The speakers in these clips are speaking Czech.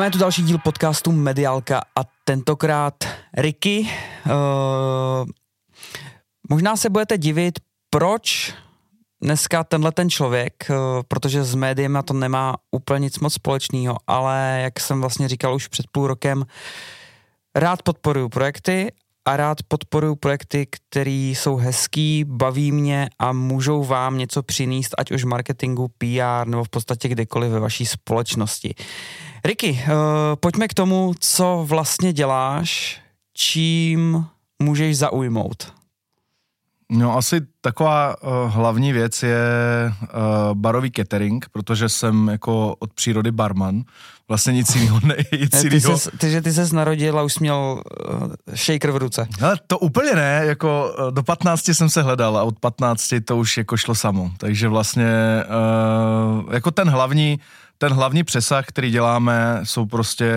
Máme tu další díl podcastu Mediálka a tentokrát Ricky. Uh, možná se budete divit, proč dneska tenhle ten člověk, uh, protože s médiem na to nemá úplně nic moc společného, ale jak jsem vlastně říkal už před půl rokem, rád podporuju projekty a rád podporuju projekty, které jsou hezký, baví mě a můžou vám něco přinést, ať už marketingu, PR nebo v podstatě kdekoliv ve vaší společnosti. Ricky, uh, pojďme k tomu, co vlastně děláš, čím můžeš zaujmout. No asi taková uh, hlavní věc je uh, barový catering, protože jsem jako od přírody barman. Vlastně nic jiného ne, nic ty, jiného. Ses, ty, že ty ses narodil a už jsi měl uh, shaker v ruce. Ale to úplně ne, jako uh, do 15 jsem se hledal a od 15 to už jako šlo samo. Takže vlastně uh, jako ten hlavní ten hlavní přesah, který děláme, jsou prostě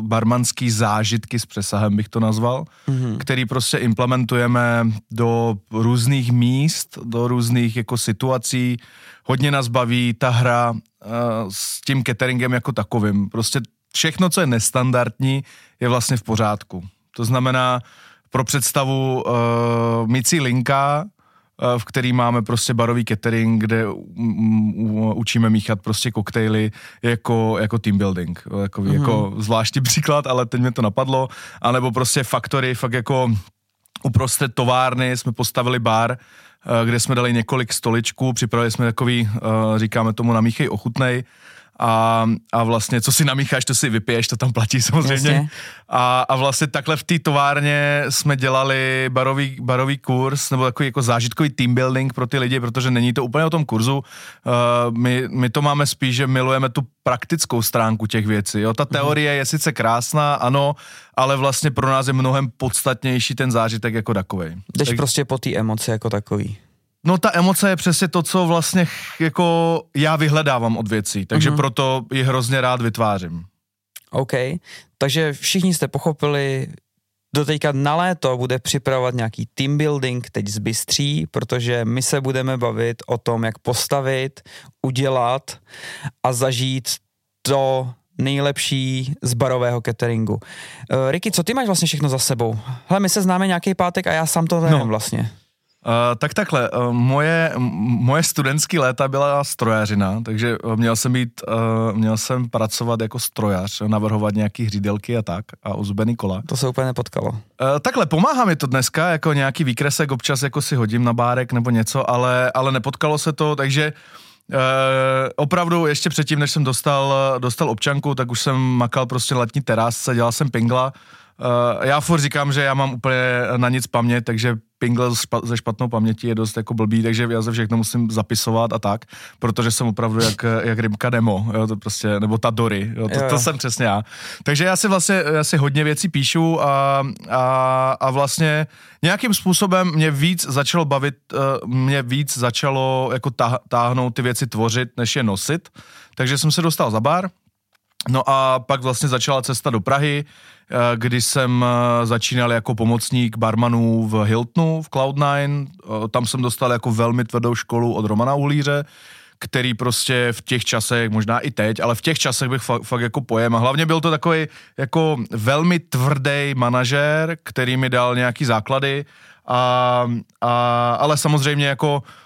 barmanský zážitky s přesahem, bych to nazval, mm-hmm. který prostě implementujeme do různých míst, do různých jako situací. Hodně nás baví ta hra uh, s tím cateringem jako takovým. Prostě všechno, co je nestandardní, je vlastně v pořádku. To znamená, pro představu uh, Mici Linka, Eh, v který máme prostě barový catering, kde učíme míchat prostě koktejly jako, jako team building. Jako, mm-hmm. jako zvláštní příklad, ale teď mě to napadlo. A nebo prostě faktory, fakt jako uprostřed továrny jsme postavili bar, eh, kde jsme dali několik stoličků, připravili jsme takový, eh, říkáme tomu namíchej ochutnej, a, a vlastně co si namícháš, to si vypiješ, to tam platí samozřejmě. A, a vlastně takhle v té továrně jsme dělali barový, barový kurz, nebo takový jako zážitkový team building pro ty lidi, protože není to úplně o tom kurzu. Uh, my, my to máme spíš, že milujeme tu praktickou stránku těch věcí. Jo? Ta mhm. teorie je sice krásná, ano, ale vlastně pro nás je mnohem podstatnější ten zážitek jako takový. Jdeš tak... prostě po té emoci jako takový. No ta emoce je přesně to, co vlastně jako já vyhledávám od věcí, takže mm-hmm. proto ji hrozně rád vytvářím. OK, takže všichni jste pochopili, do teďka na léto bude připravovat nějaký team building teď z Bystří, protože my se budeme bavit o tom, jak postavit, udělat a zažít to nejlepší z barového cateringu. Uh, Ricky, co ty máš vlastně všechno za sebou? Hele, my se známe nějaký pátek a já sám to nevím no. vlastně. Uh, tak takhle, uh, moje, moje studentské léta byla strojařina, takže měl jsem být, uh, měl jsem pracovat jako strojař, navrhovat nějaký hřídelky a tak a ozubený kola. To se úplně nepotkalo. Uh, takhle, pomáhá mi to dneska, jako nějaký výkresek občas jako si hodím na bárek nebo něco, ale, ale nepotkalo se to, takže Uh, opravdu ještě předtím, než jsem dostal, dostal občanku, tak už jsem makal prostě letní terásce, dělal jsem pingla. Uh, já furt říkám, že já mám úplně na nic paměť, takže pingle ze špatnou pamětí je dost jako blbý, takže já ze všechno musím zapisovat a tak, protože jsem opravdu jak, jak rybka demo, jo, to prostě, nebo ta Dory, jo, to, jo, jo. to jsem přesně já. Takže já si vlastně, já si hodně věcí píšu a, a, a vlastně nějakým způsobem mě víc začalo bavit, eh, mě víc začalo jako táhnout ty věci tvořit, než je nosit, takže jsem se dostal za bar, No a pak vlastně začala cesta do Prahy, eh, kdy jsem eh, začínal jako pomocník barmanů v Hiltonu, v Cloud9. Eh, tam jsem dostal jako velmi tvrdou školu od Romana Uhlíře, který prostě v těch časech, možná i teď, ale v těch časech bych fakt, fakt jako pojem. A hlavně byl to takový jako velmi tvrdý manažer, který mi dal nějaký základy, a, a, ale samozřejmě jako Uh,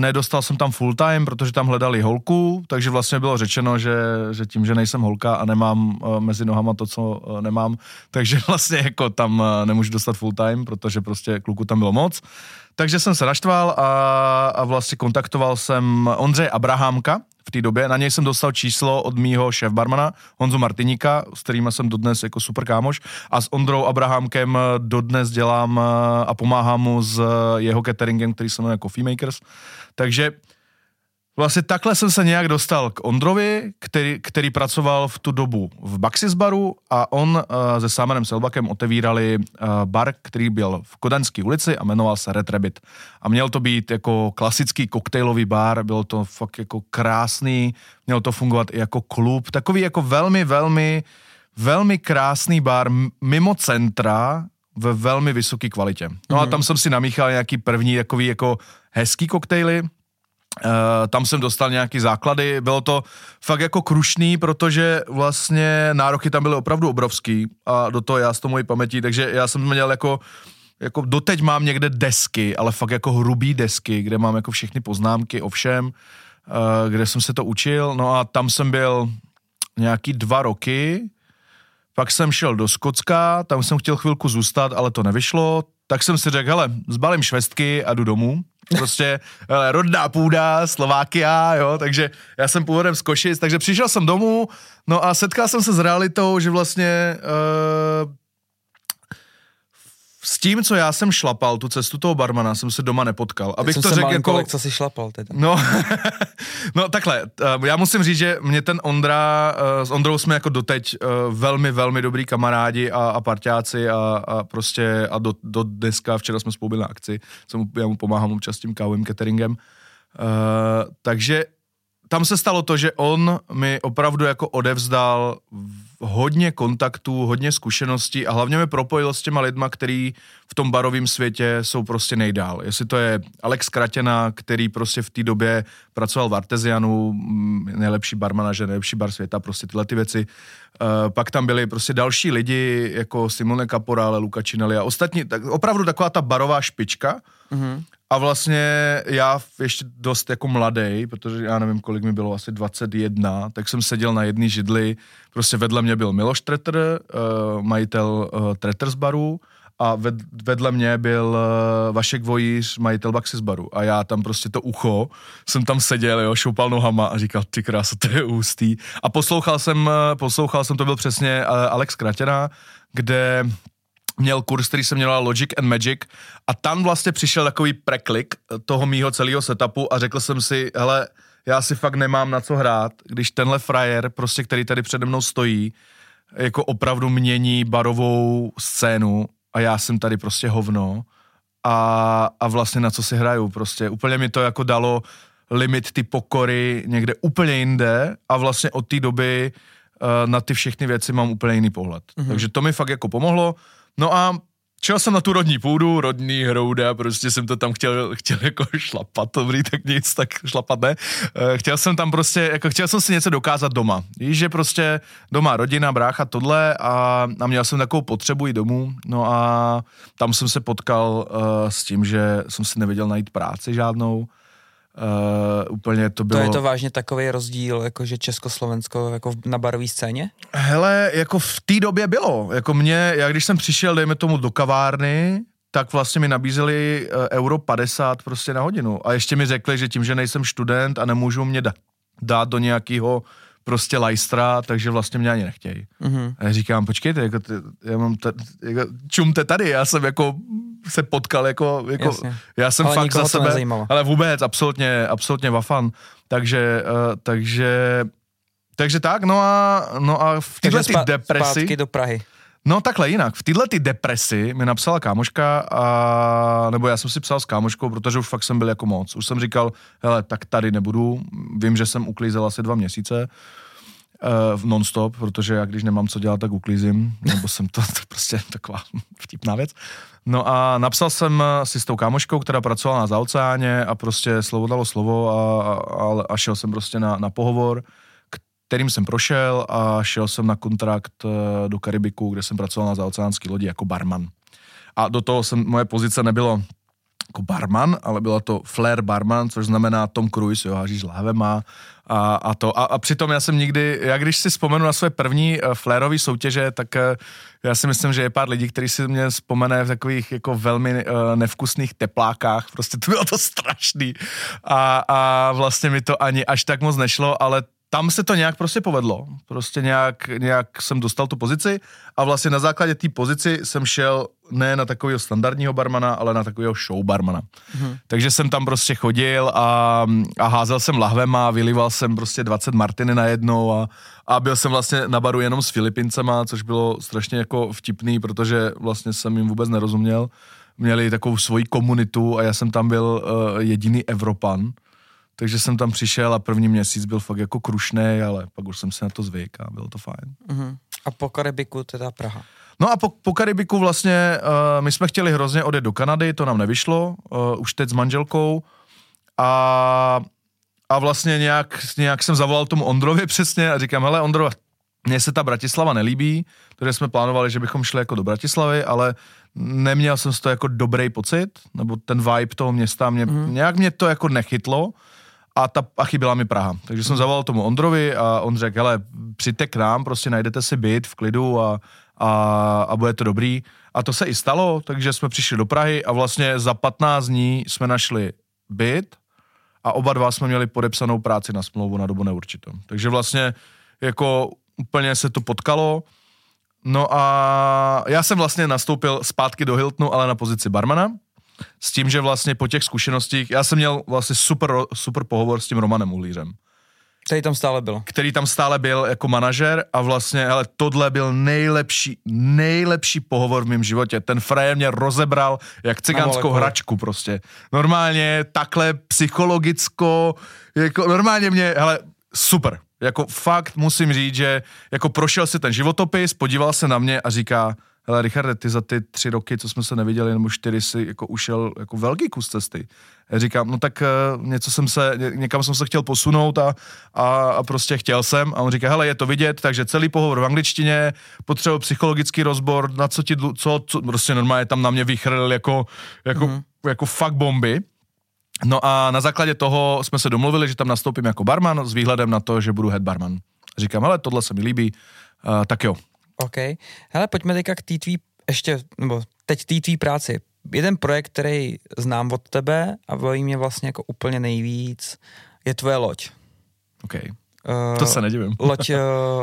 nedostal jsem tam full time, protože tam hledali holku, takže vlastně bylo řečeno, že, že tím, že nejsem holka a nemám uh, mezi nohama to, co uh, nemám, takže vlastně jako tam nemůžu dostat full time, protože prostě kluku tam bylo moc. Takže jsem se naštval a, a vlastně kontaktoval jsem Ondřeje Abrahamka, v té době. Na něj jsem dostal číslo od mýho šéf barmana Honzu Martiníka, s kterým jsem dodnes jako super kámoš a s Ondrou Abrahamkem dodnes dělám eh, a pomáhám mu s jeho cateringem, který se jmenuje Coffee Makers. Takže Vlastně takhle jsem se nějak dostal k Ondrovi, který, který pracoval v tu dobu v Baxis baru a on uh, se Samenem Selbakem otevírali uh, bar, který byl v Kodaňské ulici a jmenoval se Red Rabbit. A měl to být jako klasický koktejlový bar, byl to fakt jako krásný, měl to fungovat i jako klub, takový jako velmi, velmi, velmi krásný bar mimo centra, ve velmi vysoké kvalitě. No mm-hmm. a mhm. tam jsem si namíchal nějaký první takový jako hezký koktejly, Uh, tam jsem dostal nějaký základy, bylo to fakt jako krušný, protože vlastně nároky tam byly opravdu obrovský a do toho já s to mojí pamětí, takže já jsem měl jako jako doteď mám někde desky, ale fakt jako hrubý desky, kde mám jako všechny poznámky o všem, uh, kde jsem se to učil, no a tam jsem byl nějaký dva roky, pak jsem šel do Skocka, tam jsem chtěl chvilku zůstat, ale to nevyšlo, tak jsem si řekl, hele, zbalím švestky a jdu domů. Prostě hele, rodná půda, Slovákia, jo, takže já jsem původem z Košic, takže přišel jsem domů, no a setkal jsem se s realitou, že vlastně uh, s tím, co já jsem šlapal, tu cestu toho barmana, jsem se doma nepotkal. Abych to řekl jako... Kolek, co jsi šlapal teda. No, no takhle, eh, já musím říct, že mě ten Ondra, eh, s Ondrou jsme jako doteď eh, velmi, velmi dobrý kamarádi a, a parťáci a, a prostě a do, do dneska, včera jsme spolu byli na akci, jsem, já mu pomáhám občas tím kávovým cateringem. Uh, takže tam se stalo to, že on mi opravdu jako odevzdal hodně kontaktů, hodně zkušeností a hlavně mi propojil s těma lidma, který v tom barovém světě jsou prostě nejdál. Jestli to je Alex Kratěna, který prostě v té době pracoval v Artesianu, mm, nejlepší barmanažer, nejlepší bar světa, prostě tyhle ty věci. Uh, pak tam byli prostě další lidi, jako Simone Caporale, Luca Činelli a ostatní, tak opravdu taková ta barová špička. Mm-hmm. A vlastně já ještě dost jako mladý, protože já nevím, kolik mi bylo, asi 21, tak jsem seděl na jedné židli, prostě vedle mě byl Miloš Tretter, uh, majitel uh, baru a ved, vedle mě byl uh, Vašek Vojíř, majitel Baxis baru a já tam prostě to ucho, jsem tam seděl, jo, šoupal nohama a říkal, ty krása, to je ústý. A poslouchal jsem, poslouchal jsem, to byl přesně Alex Kratěna, kde měl kurz, který se měl Logic and Magic a tam vlastně přišel takový preklik toho mýho celého setupu a řekl jsem si, hele, já si fakt nemám na co hrát, když tenhle frajer, prostě, který tady přede mnou stojí, jako opravdu mění barovou scénu a já jsem tady prostě hovno a, a vlastně na co si hraju, prostě úplně mi to jako dalo limit ty pokory někde úplně jinde a vlastně od té doby uh, na ty všechny věci mám úplně jiný pohled. Mm-hmm. Takže to mi fakt jako pomohlo. No a Čel jsem na tu rodní půdu, rodný hrouda, prostě jsem to tam chtěl, chtěl jako šlapat, dobrý, tak nic, tak šlapat ne. Eh, chtěl jsem tam prostě, jako chtěl jsem si něco dokázat doma. Víš, že prostě doma rodina, brácha, tohle a, a měl jsem takovou potřebu i domů, no a tam jsem se potkal uh, s tím, že jsem si nevěděl najít práci žádnou, Uh, úplně to bylo... To je to vážně takový rozdíl, jakože Československo jako na barové scéně? Hele, jako v té době bylo. Jako mě, já když jsem přišel, dejme tomu, do kavárny, tak vlastně mi nabízeli uh, euro 50 prostě na hodinu. A ještě mi řekli, že tím, že nejsem student a nemůžu mě dát do nějakého prostě lajstra, takže vlastně mě ani nechtějí. Mm-hmm. A já říkám, počkejte, jako ty, já mám t- jako, čumte tady, já jsem jako se potkal, jako, jako já jsem ale fakt za sebe, nezajímalo. ale vůbec, absolutně, absolutně vafan, takže, uh, takže, takže tak, no a, no a v této spa- depresi... Do Prahy. No takhle jinak, v této ty depresi mi napsala kámoška, a, nebo já jsem si psal s kámoškou, protože už fakt jsem byl jako moc. Už jsem říkal, hele, tak tady nebudu, vím, že jsem uklízel asi dva měsíce, uh, non-stop, protože já když nemám co dělat, tak uklízím, nebo jsem to, to prostě taková vtipná věc. No a napsal jsem si s tou kámoškou, která pracovala na zaoceáně a prostě slovo dalo slovo a, a, a šel jsem prostě na, na pohovor, kterým jsem prošel a šel jsem na kontrakt eh, do Karibiku, kde jsem pracoval na zaoceánské lodi jako barman. A do toho jsem, moje pozice nebylo jako barman, ale byla to flair barman, což znamená Tom Cruise, jo, hážíš láhvema a, a to. A, a přitom já jsem nikdy, já když si vzpomenu na své první uh, flérové soutěže, tak uh, já si myslím, že je pár lidí, kteří si mě vzpomene v takových jako velmi uh, nevkusných teplákách, prostě to bylo to strašný a, a vlastně mi to ani až tak moc nešlo, ale tam se to nějak prostě povedlo. Prostě nějak, nějak jsem dostal tu pozici a vlastně na základě té pozici jsem šel ne na takového standardního barmana, ale na takového show barmana. Mm-hmm. Takže jsem tam prostě chodil a, a házel jsem lahvema, vylíval jsem prostě 20 martiny na jednou a, a byl jsem vlastně na baru jenom s Filipincema, což bylo strašně jako vtipný, protože vlastně jsem jim vůbec nerozuměl. Měli takovou svoji komunitu a já jsem tam byl uh, jediný Evropan takže jsem tam přišel a první měsíc byl fakt jako krušný, ale pak už jsem se na to zvyk a bylo to fajn. Uh-huh. A po Karibiku teda Praha. No a po, po Karibiku vlastně uh, my jsme chtěli hrozně odjet do Kanady, to nám nevyšlo, uh, už teď s manželkou a a vlastně nějak, nějak jsem zavolal tomu Ondrovi přesně a říkám, hele Ondro, mně se ta Bratislava nelíbí, protože jsme plánovali, že bychom šli jako do Bratislavy, ale neměl jsem z toho jako dobrý pocit, nebo ten vibe toho města, mě, mm. nějak mě to jako nechytlo a, ta, a chyběla mi Praha. Takže jsem zavolal tomu Ondrovi a on řekl, hele, přijďte k nám, prostě najdete si byt v klidu a, a, a bude to dobrý. A to se i stalo, takže jsme přišli do Prahy a vlastně za 15 dní jsme našli byt a oba dva jsme měli podepsanou práci na smlouvu na dobu neurčitou. Takže vlastně jako úplně se to potkalo. No a já jsem vlastně nastoupil zpátky do Hiltonu, ale na pozici barmana. S tím, že vlastně po těch zkušenostích, já jsem měl vlastně super, super pohovor s tím Romanem Uhlířem. Který tam stále byl. Který tam stále byl jako manažer a vlastně, ale tohle byl nejlepší, nejlepší pohovor v mém životě. Ten frajer mě rozebral jak cigánskou hračku prostě. Normálně takhle psychologicko, jako normálně mě, hele, super. Jako fakt musím říct, že jako prošel si ten životopis, podíval se na mě a říká, hele Richarde, ty za ty tři roky, co jsme se neviděli, nebo čtyři, si jako ušel jako velký kus cesty. Já říkám, no tak uh, něco jsem se, ně, někam jsem se chtěl posunout a, a, a prostě chtěl jsem. A on říká, hele, je to vidět, takže celý pohovor v angličtině, potřebuji psychologický rozbor, na co ti, co, co prostě normálně tam na mě vychrlil jako, jako, mm-hmm. jako fakt bomby. No a na základě toho jsme se domluvili, že tam nastoupím jako barman s výhledem na to, že budu head barman. Říkám, ale tohle se mi líbí, uh, tak jo. OK. Hele, pojďme teďka k té tvý, ještě, nebo teď té tvý práci. Jeden projekt, který znám od tebe a baví mě vlastně jako úplně nejvíc, je tvoje loď. OK. Uh, to se nedivím. loď, uh,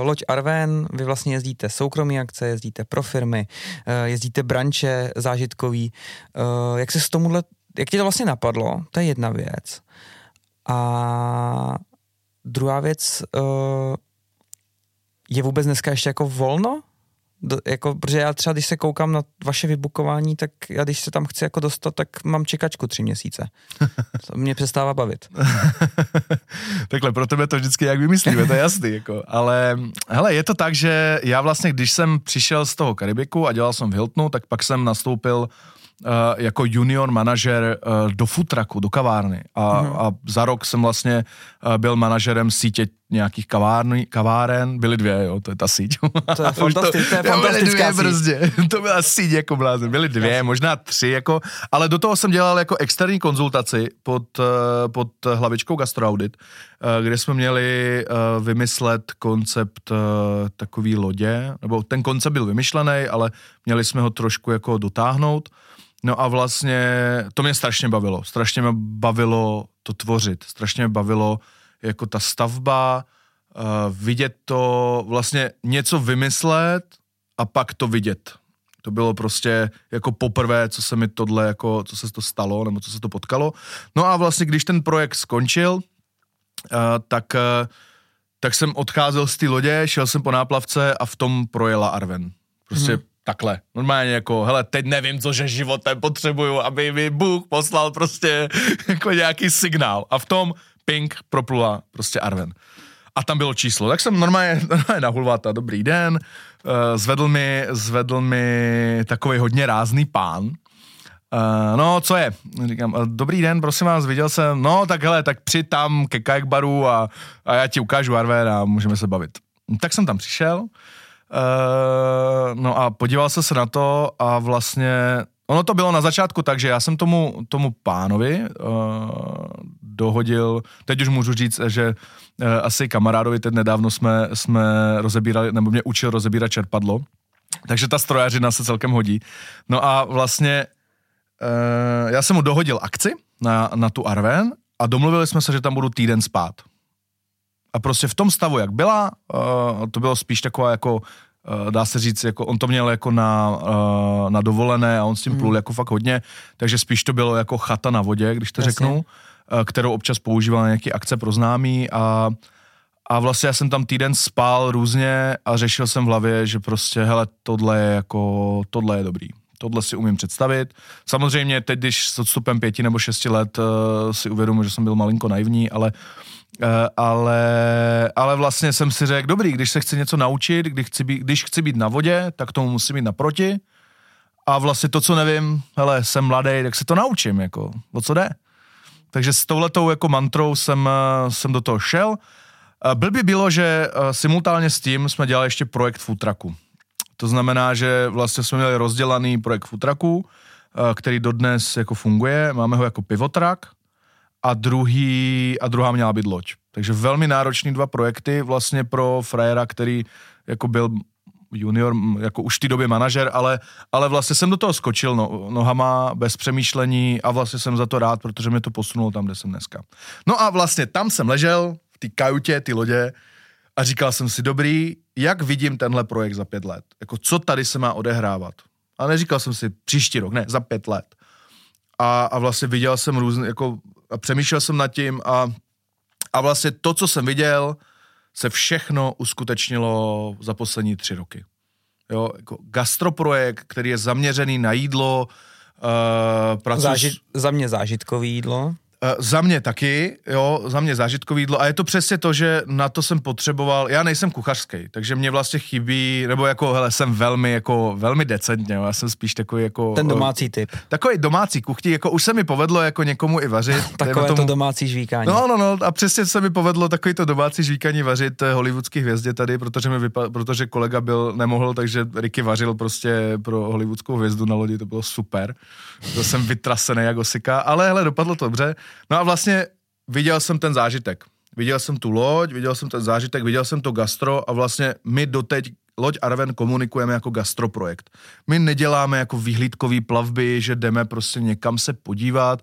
loď Arven, vy vlastně jezdíte soukromí akce, jezdíte pro firmy, uh, jezdíte branče zážitkový. Uh, jak se s tomuhle jak ti to vlastně napadlo, to je jedna věc. A druhá věc, uh, je vůbec dneska ještě jako volno? Do, jako, protože já třeba, když se koukám na vaše vybukování, tak já když se tam chci jako dostat, tak mám čekačku tři měsíce. To mě přestává bavit. Takhle, pro tebe to vždycky jak vymyslíme, to je jasný. Jako. Ale hele, je to tak, že já vlastně, když jsem přišel z toho Karibiku a dělal jsem v Hiltonu, tak pak jsem nastoupil uh, jako junior manažer uh, do futraku, do kavárny. A, mm. a za rok jsem vlastně uh, byl manažerem sítě nějakých kavárny, kaváren, byly dvě, jo, to je ta síť. To je, fantastic, to, to je fantastická dvě prostě, to byla síť jako blázen, byly dvě, možná tři, jako, ale do toho jsem dělal jako externí konzultaci pod, pod hlavičkou Gastroaudit, kde jsme měli vymyslet koncept takový lodě, nebo ten koncept byl vymyšlený, ale měli jsme ho trošku jako dotáhnout. No a vlastně to mě strašně bavilo. Strašně mě bavilo to tvořit. Strašně mě bavilo jako ta stavba, uh, vidět to, vlastně něco vymyslet a pak to vidět. To bylo prostě jako poprvé, co se mi tohle, jako, co se to stalo, nebo co se to potkalo. No a vlastně, když ten projekt skončil, uh, tak, uh, tak jsem odcházel z té lodě, šel jsem po náplavce a v tom projela Arven. Prostě hmm takhle. Normálně jako, hele, teď nevím, co že životem potřebuju, aby mi Bůh poslal prostě jako nějaký signál. A v tom ping proplula prostě Arven. A tam bylo číslo. Tak jsem normálně, normálně na hulvata, dobrý den, uh, zvedl mi, zvedl mi takový hodně rázný pán, Uh, no, co je? Říkám, dobrý den, prosím vás, viděl jsem, no tak hele, tak přijď tam ke kajak baru a, a já ti ukážu Arven a můžeme se bavit. Tak jsem tam přišel, Uh, no a podíval se se na to a vlastně ono to bylo na začátku tak, že já jsem tomu, tomu pánovi dohodil, teď už můžu říct, že uh, asi kamarádovi teď nedávno jsme, jsme rozebírali, nebo mě učil rozebírat čerpadlo, takže ta strojařina se celkem hodí. No a vlastně uh, já jsem mu dohodil akci na, na tu Arven a domluvili jsme se, že tam budu týden spát. A prostě v tom stavu, jak byla, uh, to bylo spíš taková jako dá se říct, jako on to měl jako na, na dovolené a on s tím plul hmm. jako fakt hodně, takže spíš to bylo jako chata na vodě, když to Jasně. řeknu, kterou občas používal na nějaké akce pro známí a a vlastně já jsem tam týden spal různě a řešil jsem v hlavě, že prostě, hele, tohle je jako, tohle je dobrý. Tohle si umím představit. Samozřejmě teď, když s odstupem pěti nebo šesti let uh, si uvědomuji, že jsem byl malinko naivní, ale uh, Eh, ale, ale vlastně jsem si řekl, dobrý, když se chci něco naučit, když chci, být, když chci být na vodě, tak tomu musím být naproti. A vlastně to, co nevím, hele, jsem mladý, tak se to naučím, jako, o co jde. Takže s touhletou jako mantrou jsem, eh, jsem do toho šel. Byl by bylo, že simultánně s tím jsme dělali ještě projekt Futraku. To znamená, že vlastně jsme měli rozdělaný projekt Futraku, který dodnes jako funguje, máme ho jako pivotrak a, druhý, a druhá měla být loď. Takže velmi náročný dva projekty vlastně pro frajera, který jako byl junior, jako už v té době manažer, ale, ale vlastně jsem do toho skočil no, nohama bez přemýšlení a vlastně jsem za to rád, protože mě to posunulo tam, kde jsem dneska. No a vlastně tam jsem ležel v té kajutě, ty lodě a říkal jsem si, dobrý, jak vidím tenhle projekt za pět let? Jako co tady se má odehrávat? A neříkal jsem si příští rok, ne, za pět let. A, a vlastně viděl jsem různě, jako a přemýšlel jsem nad tím a, a vlastně to, co jsem viděl, se všechno uskutečnilo za poslední tři roky. Jo, jako gastroprojekt, který je zaměřený na jídlo, uh, pracuji... Zážit, za mě zážitkový jídlo. Uh, za mě taky, jo, za mě zážitkový jídlo a je to přesně to, že na to jsem potřeboval, já nejsem kuchařský, takže mě vlastně chybí, nebo jako, hele, jsem velmi, jako, velmi decentně, jo, já jsem spíš takový jako... Ten domácí typ. Takový domácí kuchní, jako už se mi povedlo jako někomu i vařit. Takové tomu... to domácí žvíkání. No, no, no, a přesně se mi povedlo takový to domácí žvíkání vařit eh, hollywoodský hvězdě tady, protože mi vypa- protože kolega byl, nemohl, takže Ricky vařil prostě pro hollywoodskou hvězdu na lodi, to bylo super. To jsem vytrasený jako osika, ale hele, dopadlo to dobře. No a vlastně viděl jsem ten zážitek. Viděl jsem tu loď, viděl jsem ten zážitek, viděl jsem to gastro a vlastně my doteď Loď Arven komunikujeme jako gastroprojekt. My neděláme jako výhlídkový plavby, že jdeme prostě někam se podívat.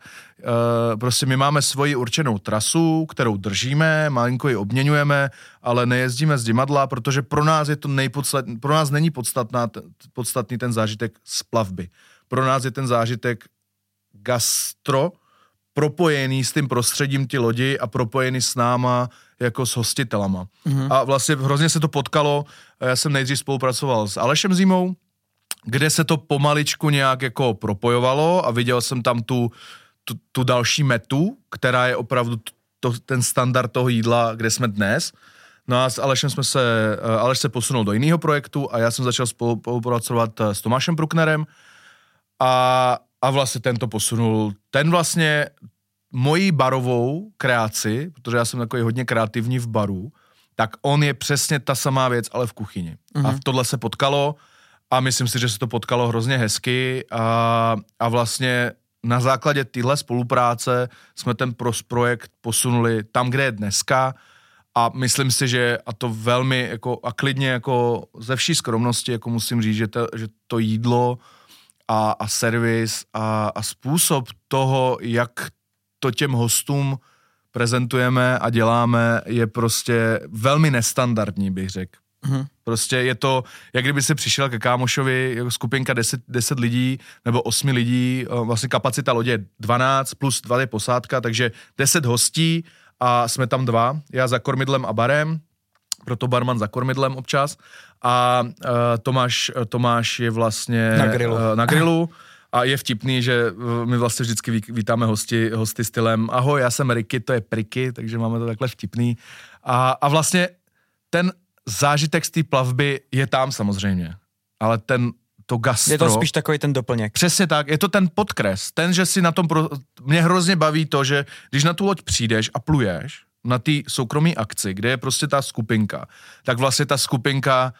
E, prostě my máme svoji určenou trasu, kterou držíme, malinko ji obměňujeme, ale nejezdíme z dimadla, protože pro nás je to nejpodstatný, pro nás není podstatná, podstatný ten zážitek z plavby. Pro nás je ten zážitek gastro, propojený s tím prostředím ty lodi a propojený s náma jako s hostitelama. Mm-hmm. A vlastně hrozně se to potkalo, já jsem nejdřív spolupracoval s Alešem Zimou, kde se to pomaličku nějak jako propojovalo a viděl jsem tam tu, tu, tu další metu, která je opravdu to, ten standard toho jídla, kde jsme dnes. No a s Alešem jsme se, eh, Aleš se posunul do jiného projektu a já jsem začal spolupracovat eh, s Tomášem Pruknerem a a vlastně ten to posunul. Ten vlastně mojí barovou kreaci, protože já jsem takový hodně kreativní v baru, tak on je přesně ta samá věc, ale v kuchyni. Mm-hmm. A v mhm. tohle se potkalo a myslím si, že se to potkalo hrozně hezky a, a vlastně na základě téhle spolupráce jsme ten pros projekt posunuli tam, kde je dneska a myslím si, že a to velmi jako a klidně jako ze vší skromnosti jako musím říct, že to, že to jídlo a, a servis a, a způsob toho, jak to těm hostům prezentujeme a děláme, je prostě velmi nestandardní, bych řekl. Mm-hmm. Prostě je to, jak kdyby se přišel ke kámošovi jako skupinka 10, 10 lidí nebo 8 lidí, vlastně kapacita lodě je 12 plus 2 je posádka, takže 10 hostí a jsme tam dva, já za kormidlem a barem, proto barman za kormidlem občas a uh, Tomáš, Tomáš je vlastně na grilu. Uh, na grilu a je vtipný, že my vlastně vždycky vítáme hosti, hosty stylem ahoj, já jsem Ricky, to je Priky, takže máme to takhle vtipný. A, a vlastně ten zážitek z té plavby je tam samozřejmě, ale ten to gastro. Je to spíš takový ten doplněk. Přesně tak, je to ten podkres. Ten, že si na tom, pro... mě hrozně baví to, že když na tu loď přijdeš a pluješ, na té soukromé akci, kde je prostě ta skupinka, tak vlastně ta skupinka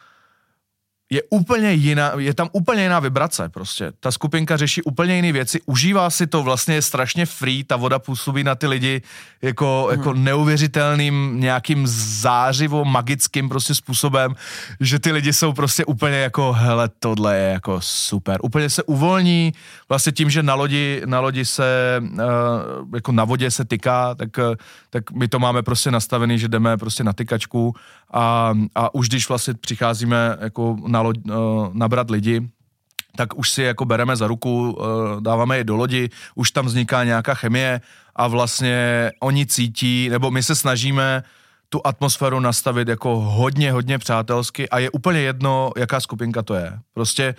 je úplně jiná, je tam úplně jiná vibrace prostě. Ta skupinka řeší úplně jiné věci, užívá si to, vlastně je strašně free, ta voda působí na ty lidi jako, hmm. jako neuvěřitelným nějakým zářivo magickým prostě způsobem, že ty lidi jsou prostě úplně jako, hele, tohle je jako super. Úplně se uvolní, vlastně tím, že na lodi, na lodi se, uh, jako na vodě se tyká, tak, tak my to máme prostě nastavený, že jdeme prostě na tykačku a, a už když vlastně přicházíme jako na loď, uh, nabrat lidi, tak už si jako bereme za ruku, uh, dáváme je do lodi, už tam vzniká nějaká chemie a vlastně oni cítí, nebo my se snažíme tu atmosféru nastavit jako hodně, hodně přátelsky a je úplně jedno, jaká skupinka to je. Prostě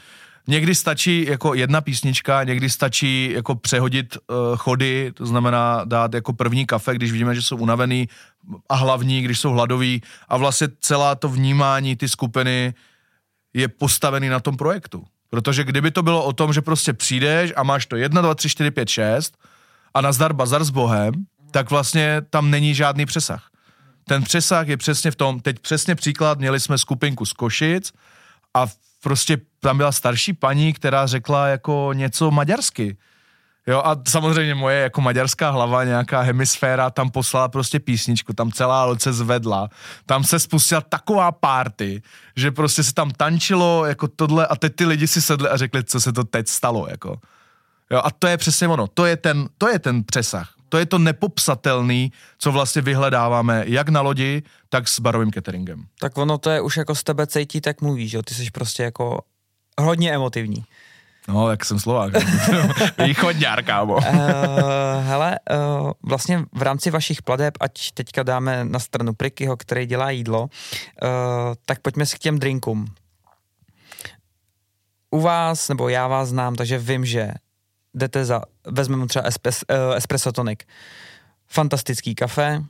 Někdy stačí jako jedna písnička, někdy stačí jako přehodit uh, chody, to znamená dát jako první kafe, když vidíme, že jsou unavený a hlavní, když jsou hladoví a vlastně celá to vnímání ty skupiny je postavený na tom projektu. Protože kdyby to bylo o tom, že prostě přijdeš a máš to 1, 2, 3, 4, 5, 6 a nazdar bazar s Bohem, tak vlastně tam není žádný přesah. Ten přesah je přesně v tom, teď přesně příklad, měli jsme skupinku z Košic a prostě tam byla starší paní, která řekla jako něco maďarsky. Jo, a samozřejmě moje jako maďarská hlava, nějaká hemisféra tam poslala prostě písničku, tam celá loď se zvedla, tam se spustila taková party, že prostě se tam tančilo jako tohle a teď ty lidi si sedli a řekli, co se to teď stalo, jako. Jo, a to je přesně ono, to je ten, to je ten přesah. To je to nepopsatelný, co vlastně vyhledáváme jak na lodi, tak s barovým cateringem. Tak ono to je už jako z tebe cítí, tak mluvíš, jo? Ty jsi prostě jako hodně emotivní. No, jak jsem Slovák. Východňár, kámo. uh, hele, uh, vlastně v rámci vašich pladeb, ať teďka dáme na stranu Prikyho, který dělá jídlo, uh, tak pojďme si k těm drinkům. U vás, nebo já vás znám, takže vím, že jdete za, vezmeme třeba espres, uh, espresso tonik. Fantastický kafe,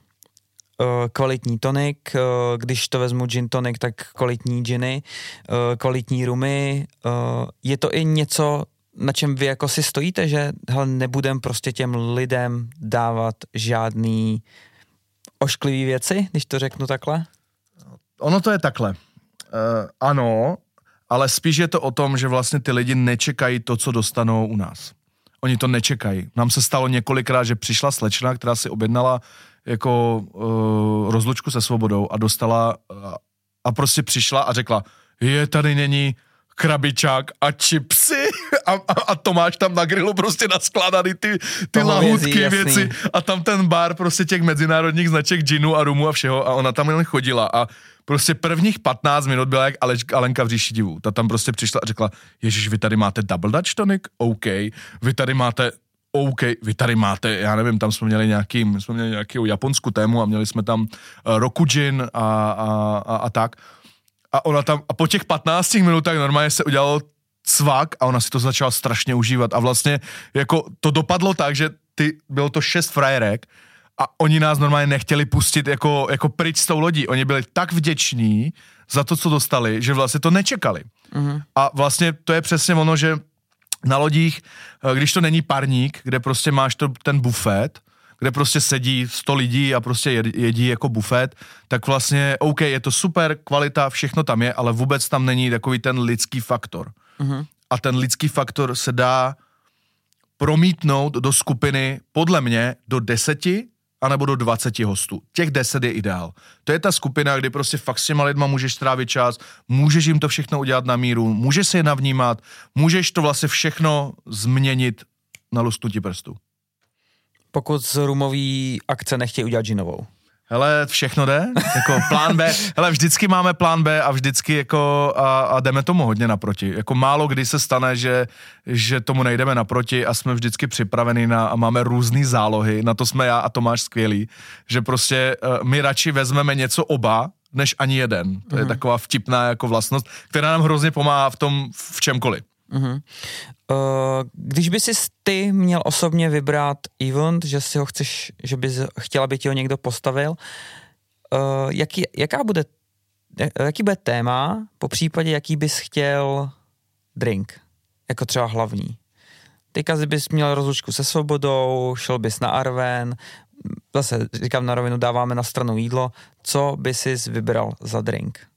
kvalitní tonik, uh, když to vezmu gin tonic, tak kvalitní giny, uh, kvalitní rumy. Je to i něco, na čem vy jako si stojíte, že hele, nebudem prostě těm lidem dávat žádný ošklivý věci, když to řeknu takhle? Ono to je takhle. Uh, ano, ale spíš je to o tom, že vlastně ty lidi nečekají to, co dostanou u nás. Oni to nečekají. Nám se stalo několikrát, že přišla slečna, která si objednala jako uh, rozlučku se svobodou a dostala uh, a prostě přišla a řekla, je tady není krabičák a čipsy a, a, a Tomáš tam na grilu prostě naskládaný ty, ty lahůdky vězí, věci a tam ten bar prostě těch mezinárodních značek ginu a rumu a všeho a ona tam jen chodila a prostě prvních 15 minut byla jak Aleš, Alenka v říši divů. Ta tam prostě přišla a řekla, ježiš, vy tady máte double dutch tonic? OK. Vy tady máte OK, vy tady máte, já nevím, tam jsme měli nějaký, my jsme měli nějaký japonskou tému a měli jsme tam uh, Rokujin a, a, a, a tak. A ona tam, a po těch 15 minutách normálně se udělalo cvak a ona si to začala strašně užívat a vlastně jako to dopadlo tak, že ty, bylo to šest frajerek a oni nás normálně nechtěli pustit jako, jako pryč s tou lodí. Oni byli tak vděční za to, co dostali, že vlastně to nečekali. Mm-hmm. A vlastně to je přesně ono, že na lodích, eh, když to není parník, kde prostě máš to, ten bufet, kde prostě sedí 100 lidí a prostě jedí jako bufet, tak vlastně OK, je to super, kvalita, všechno tam je, ale vůbec tam není takový ten lidský faktor. Mm-hmm. A ten lidský faktor se dá promítnout do skupiny podle mě do deseti anebo do 20 hostů. Těch 10 je ideál. To je ta skupina, kdy prostě fakt s těma lidma můžeš strávit čas, můžeš jim to všechno udělat na míru, můžeš se je navnímat, můžeš to vlastně všechno změnit na lusknutí prstu. Pokud z rumový akce nechtějí udělat džinovou hele, všechno jde, jako plán B, hele, vždycky máme plán B a vždycky jako a, a jdeme tomu hodně naproti. Jako málo kdy se stane, že, že tomu nejdeme naproti a jsme vždycky připraveni na, a máme různé zálohy, na to jsme já a Tomáš skvělý, že prostě uh, my radši vezmeme něco oba, než ani jeden. To je mm-hmm. taková vtipná jako vlastnost, která nám hrozně pomáhá v tom v čemkoliv. Uh-huh. Uh, když by si ty měl osobně vybrat event, že si ho chceš, že bys chtěla, aby ti ho někdo postavil, uh, jaký, jaká bude, jaký bude téma, po případě jaký bys chtěl drink, jako třeba hlavní. Teďka bys měl rozlučku se svobodou, šel bys na Arven, zase říkám na rovinu, dáváme na stranu jídlo, co by si vybral za drink?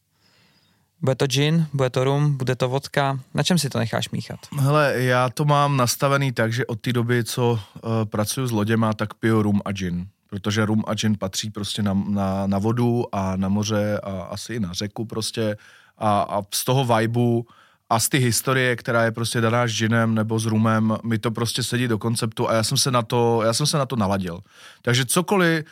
Bude to gin, bude to rum, bude to vodka. Na čem si to necháš míchat? Hele, já to mám nastavený tak, že od té doby, co uh, pracuji s loděma, tak piju rum a gin. Protože rum a gin patří prostě na, na, na vodu a na moře a asi i na řeku prostě. A, a z toho vibu a z ty historie, která je prostě daná s ginem nebo s rumem, mi to prostě sedí do konceptu a já jsem se na to, já jsem se na to naladil. Takže cokoliv,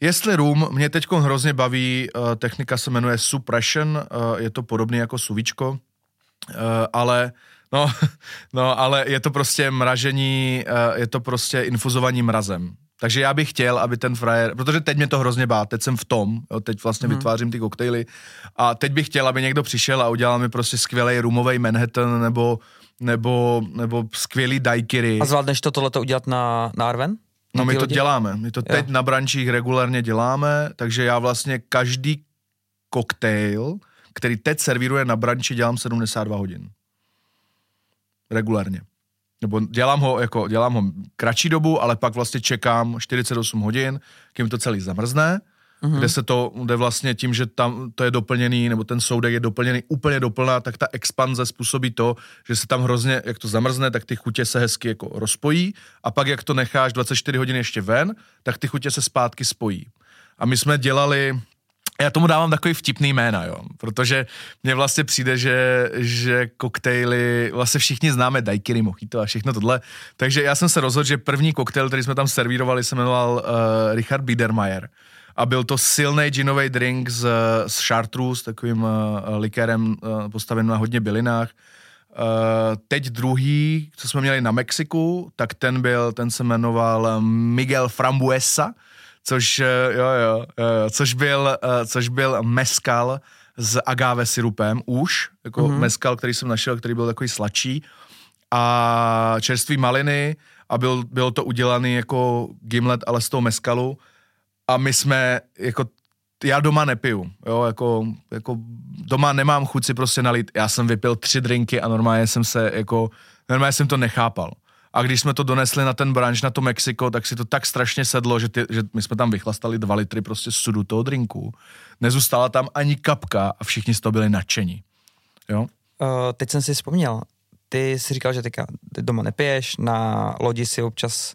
Jestli rum, mě teď hrozně baví, uh, technika se jmenuje Suppression, uh, je to podobný jako suvičko, uh, ale no, no, ale je to prostě mražení, je to prostě infuzovaní mrazem. Takže já bych chtěl, aby ten frajer, protože teď mě to hrozně bá, teď jsem v tom, jo, teď vlastně hmm. vytvářím ty koktejly a teď bych chtěl, aby někdo přišel a udělal mi prostě skvělý rumový Manhattan nebo, nebo, nebo skvělý daiquiri. A zvládneš to tohleto udělat na, na Arven? No my to lidi? děláme, my to jo. teď na brančích regulárně děláme, takže já vlastně každý koktejl, který teď servíruje na branči, dělám 72 hodin. Regulárně. nebo dělám ho, jako, dělám ho kratší dobu, ale pak vlastně čekám 48 hodin, kým to celý zamrzne, mm-hmm. kde se to, kde vlastně tím, že tam to je doplněný, nebo ten soudek je doplněný úplně doplná, tak ta expanze způsobí to, že se tam hrozně, jak to zamrzne, tak ty chutě se hezky jako rozpojí a pak jak to necháš 24 hodin ještě ven, tak ty chutě se zpátky spojí. A my jsme dělali, já tomu dávám takový vtipný jména, jo, protože mně vlastně přijde, že, že koktejly, vlastně všichni známe daiquiri, mojito a všechno tohle, takže já jsem se rozhodl, že první koktejl, který jsme tam servírovali, se jmenoval uh, Richard Biedermeier a byl to silný ginový drink z, z chartreuse, takovým uh, likérem uh, postaveným na hodně bylinách. Uh, teď druhý, co jsme měli na Mexiku, tak ten byl, ten se jmenoval Miguel Frambuesa, což, jo, jo, jo, což byl, což byl meskal s agave syrupem už, jako mm-hmm. meskal, který jsem našel, který byl takový sladší a čerstvý maliny a byl, bylo to udělaný jako gimlet, ale z toho meskalu a my jsme jako já doma nepiju, jo, jako, jako doma nemám chuť si prostě nalít, já jsem vypil tři drinky a normálně jsem se jako, normálně jsem to nechápal. A když jsme to donesli na ten branč, na to Mexiko, tak si to tak strašně sedlo, že, ty, že my jsme tam vychlastali dva litry prostě sudu toho drinku. Nezůstala tam ani kapka a všichni z toho byli nadšení. Jo? Uh, teď jsem si vzpomněl, ty jsi říkal, že teďka doma nepiješ, na lodi si občas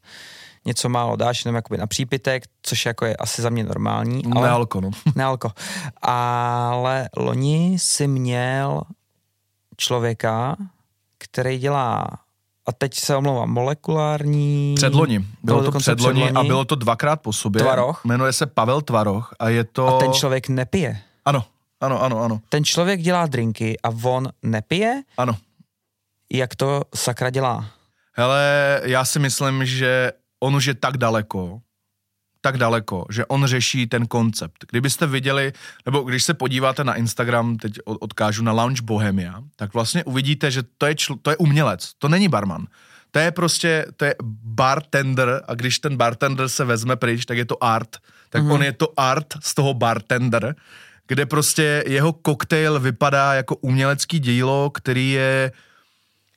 něco málo dáš, jenom jakoby na přípitek, což jako je asi za mě normální. Ale, nealko, no. nealko. Ale loni si měl člověka, který dělá a teď se omlouvám, molekulární... Předloni. Bylo, bylo to předloni, předloni a bylo to dvakrát po sobě. Tvaroch. Jmenuje se Pavel Tvaroch a je to... A ten člověk nepije. Ano, ano, ano, ano. Ten člověk dělá drinky a on nepije? Ano. Jak to sakra dělá? Hele, já si myslím, že on už je tak daleko, tak daleko, že on řeší ten koncept. Kdybyste viděli, nebo když se podíváte na Instagram, teď odkážu na Lounge Bohemia, tak vlastně uvidíte, že to je, čl- to je umělec, to není barman. To je prostě, to je bartender a když ten bartender se vezme pryč, tak je to art. Tak mm-hmm. on je to art z toho bartender, kde prostě jeho koktejl vypadá jako umělecký dílo, který je...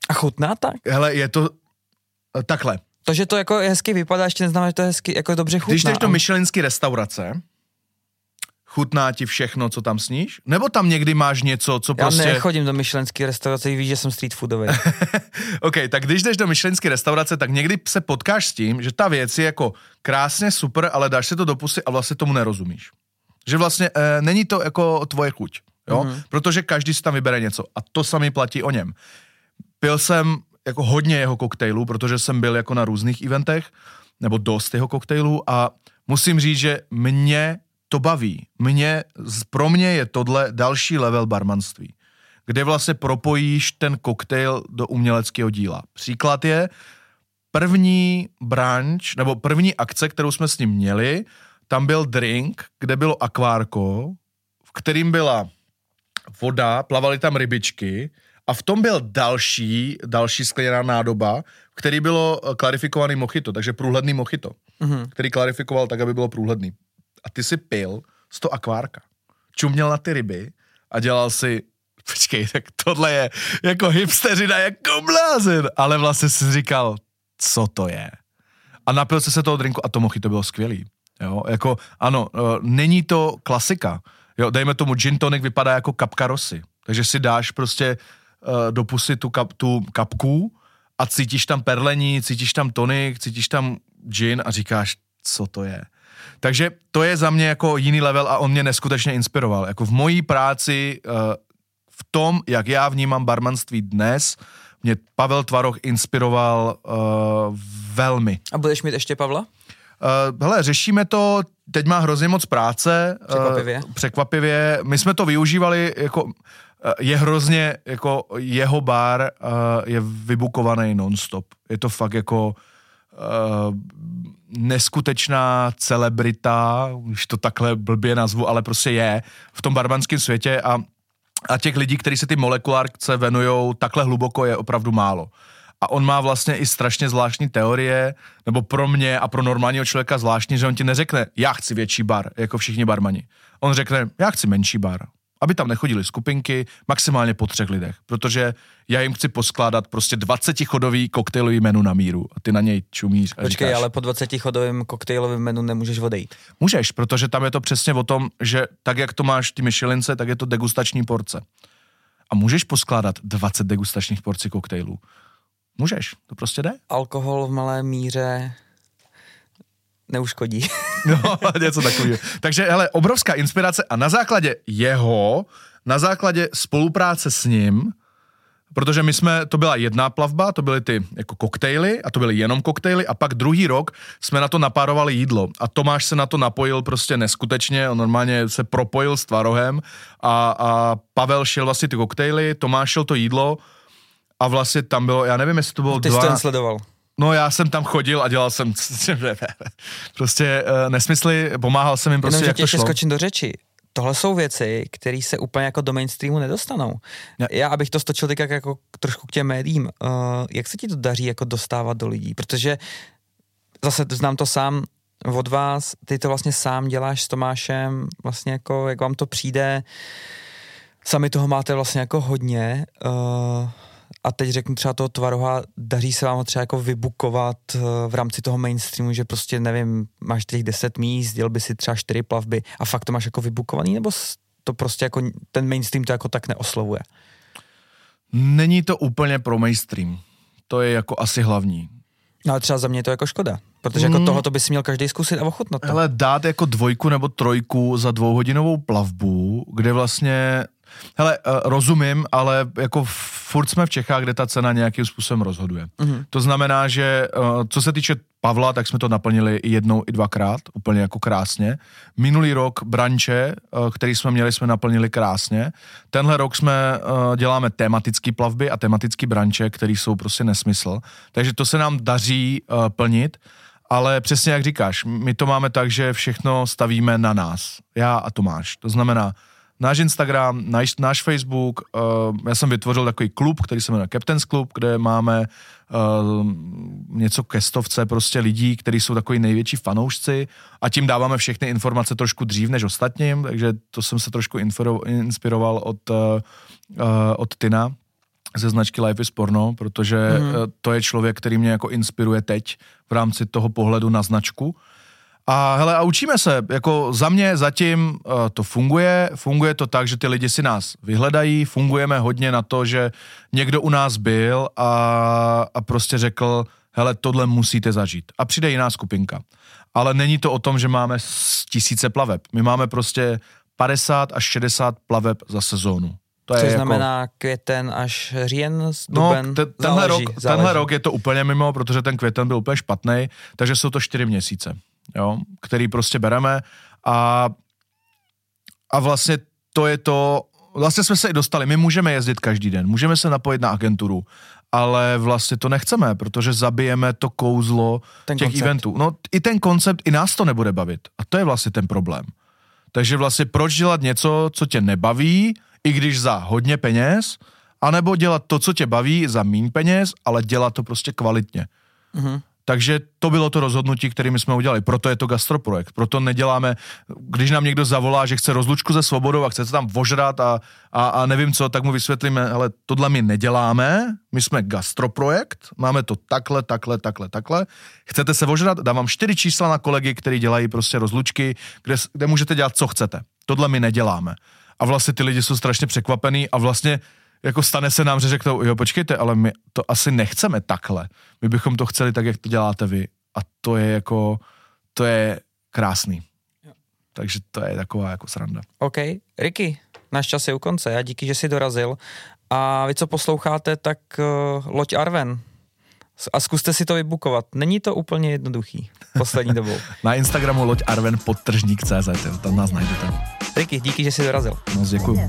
A chutná tak? Hele, je to takhle. To, že to jako hezky vypadá, ještě neznamená, že to hezky, jako dobře chutná. Když jdeš do Michelinské restaurace, chutná ti všechno, co tam sníš? Nebo tam někdy máš něco, co prostě... Já nechodím do myšlenské restaurace, víš, že jsem street foodový. OK, tak když jdeš do myšlenské restaurace, tak někdy se potkáš s tím, že ta věc je jako krásně super, ale dáš si to do pusy a vlastně tomu nerozumíš. Že vlastně e, není to jako tvoje chuť, jo? Mm-hmm. Protože každý si tam vybere něco a to samý platí o něm. Pil jsem jako hodně jeho koktejlů, protože jsem byl jako na různých eventech, nebo dost jeho koktejlů a musím říct, že mě to baví. Mě, pro mě je tohle další level barmanství, kde vlastně propojíš ten koktejl do uměleckého díla. Příklad je první branč, nebo první akce, kterou jsme s ním měli, tam byl drink, kde bylo akvárko, v kterým byla voda, plavaly tam rybičky a v tom byl další, další skleněná nádoba, který bylo eh, klarifikovaný mochito, takže průhledný mochito, mm-hmm. který klarifikoval tak, aby bylo průhledný. A ty si pil z toho akvárka. Čuměl na ty ryby a dělal si počkej, tak tohle je jako hipsterina, jako blázen. Ale vlastně si říkal, co to je. A napil se se toho drinku a to mochito bylo skvělý. Jo, jako, ano, uh, není to klasika. Jo, dejme tomu, gin tonic vypadá jako kapka rosy. Takže si dáš prostě do pusy tu, kap, tu kapku a cítíš tam perlení, cítíš tam tonik, cítíš tam gin a říkáš, co to je. Takže to je za mě jako jiný level a on mě neskutečně inspiroval. Jako v mojí práci, uh, v tom, jak já vnímám barmanství dnes, mě Pavel Tvaroch inspiroval uh, velmi. A budeš mít ještě Pavla? Hele, řešíme to, teď má hrozně moc práce. Překvapivě. Překvapivě. My jsme to využívali jako Eh, je hrozně, jako jeho bar uh, je vybukovaný nonstop. Je to fakt jako uh, neskutečná celebrita, když to takhle blbě nazvu, ale prostě je v tom barbanském světě a, a těch lidí, kteří se ty molekulárce venují takhle hluboko, je opravdu málo. A on má vlastně i strašně zvláštní teorie, nebo pro mě a pro normálního člověka zvláštní, že on ti neřekne, já chci větší bar, jako všichni barmani. On řekne, já chci menší bar Aby tam nechodili skupinky, maximálně po třech lidech, protože já jim chci poskládat prostě 20 chodový koktejlový menu na míru a ty na něj čumíš a Počkej, říkáš, ale po 20 chodovém koktejlovém menu nemůžeš odejít. Můžeš, protože tam je to přesně o tom, že tak, jak to máš ty myšelince, tak je to degustační porce. A můžeš poskládat 20 degustačních porcí koktejlů. Můžeš, to prostě jde. Alkohol v malé míře neuškodí. No, něco takového. Takže, hele, obrovská inspirace a na základě jeho, na základě spolupráce s ním, protože my jsme, to byla jedna plavba, to byly ty jako koktejly a to byly jenom koktejly a pak druhý rok jsme na to napárovali jídlo a Tomáš se na to napojil prostě neskutečně, on normálně se propojil s Tvarohem a, a Pavel šel vlastně ty koktejly, Tomáš šel to jídlo a vlastně tam bylo, já nevím, jestli to bylo Ty jsi to 12, jen sledoval. No já jsem tam chodil a dělal jsem prostě uh, nesmysly, pomáhal jsem jim prostě, Jenom, jak to šlo. skočím do řeči. Tohle jsou věci, které se úplně jako do mainstreamu nedostanou. Ne. Já, abych to stočil tak jako trošku k těm médiím, uh, jak se ti to daří jako dostávat do lidí? Protože zase znám to sám od vás, ty to vlastně sám děláš s Tomášem, vlastně jako, jak vám to přijde, sami toho máte vlastně jako hodně, uh, a teď řeknu třeba toho Tvaroha, daří se vám ho třeba jako vybukovat uh, v rámci toho mainstreamu, že prostě nevím, máš těch 10 míst, dělal by si třeba 4 plavby a fakt to máš jako vybukovaný, nebo to prostě jako ten mainstream to jako tak neoslovuje? Není to úplně pro mainstream. To je jako asi hlavní. No ale třeba za mě je to jako škoda, protože jako Mm. tohoto by si měl každý zkusit a ochutnat to. Hele, dát jako dvojku nebo trojku za dvouhodinovou plavbu, kde vlastně, hele, eh, rozumím, ale jako furt jsme v Čechách, kde ta cena nějakým způsobem rozhoduje. Mhm. To znamená, že eh, co se týče Pavla, tak jsme to naplnili i jednou, i dvakrát, úplně jako krásně. Minulý rok branče, eh, který jsme měli, jsme naplnili krásně. Tenhle rok jsme děláme tematické plavby a tematické branče, které jsou prostě nesmysl. Takže to se nám daří plnit. Ale přesně jak říkáš, my to máme tak, že všechno stavíme na nás. Já a Tomáš. To znamená, náš Instagram, náš, náš Facebook, uh, já jsem vytvořil takový klub, který se jmenuje Captain's Club, kde máme uh, něco ke stovce prostě lidí, kteří jsou takový největší fanoušci a tím dáváme všechny informace trošku dřív než ostatním, takže to jsem se trošku inspiroval od, uh, uh, od Tina, ze značky Life is Porno, protože mm-hmm. to je člověk, který mě jako inspiruje teď v rámci toho pohledu na značku. A hele, a učíme se, jako za mě zatím uh, to funguje, funguje to tak, že ty lidi si nás vyhledají, fungujeme hodně na to, že někdo u nás byl a, a prostě řekl, hele, tohle musíte zažít. A přijde jiná skupinka. Ale není to o tom, že máme tisíce plaveb. My máme prostě 50 až 60 plaveb za sezónu. To Což je jako, znamená květen až říjen, No, duben, te, tenhle, záleží, rok, záleží. tenhle rok je to úplně mimo, protože ten květen byl úplně špatný, takže jsou to čtyři měsíce, jo, který prostě bereme a, a vlastně to je to, vlastně jsme se i dostali, my můžeme jezdit každý den, můžeme se napojit na agenturu, ale vlastně to nechceme, protože zabijeme to kouzlo Ten těch koncept. eventů. No i ten koncept, i nás to nebude bavit. A to je vlastně ten problém. Takže vlastně proč dělat něco, co tě nebaví, i když za hodně peněz, anebo dělat to, co tě baví za mín peněz, ale dělat to prostě kvalitně. Mhm. Takže to bylo to rozhodnutí, které my jsme udělali. Proto je to gastroprojekt. Proto neděláme, když nám někdo zavolá, že chce rozlučku se svobodou a chce se tam vožrat a, a, a nevím co, tak mu vysvětlíme, ale tohle my neděláme, my jsme gastroprojekt, máme to takhle, takhle, takhle, takhle. Chcete se vožrat? Dávám čtyři čísla na kolegy, který dělají prostě rozlučky, kde, kde můžete dělat, co chcete. Tohle my neděláme. A vlastně ty lidi jsou strašně překvapený a vlastně jako stane se nám, že řeknou, jo, počkejte, ale my to asi nechceme takhle. My bychom to chceli tak, jak to děláte vy. A to je jako, to je krásný. Takže to je taková jako sranda. OK. Ricky, náš čas je u konce. Já díky, že jsi dorazil. A vy, co posloucháte, tak uh, loď Arven. A zkuste si to vybukovat. Není to úplně jednoduchý poslední dobou. Na Instagramu loď Arven podtržník CZ, tam nás najdete. Ricky, díky, že jsi dorazil. Moc děkuju.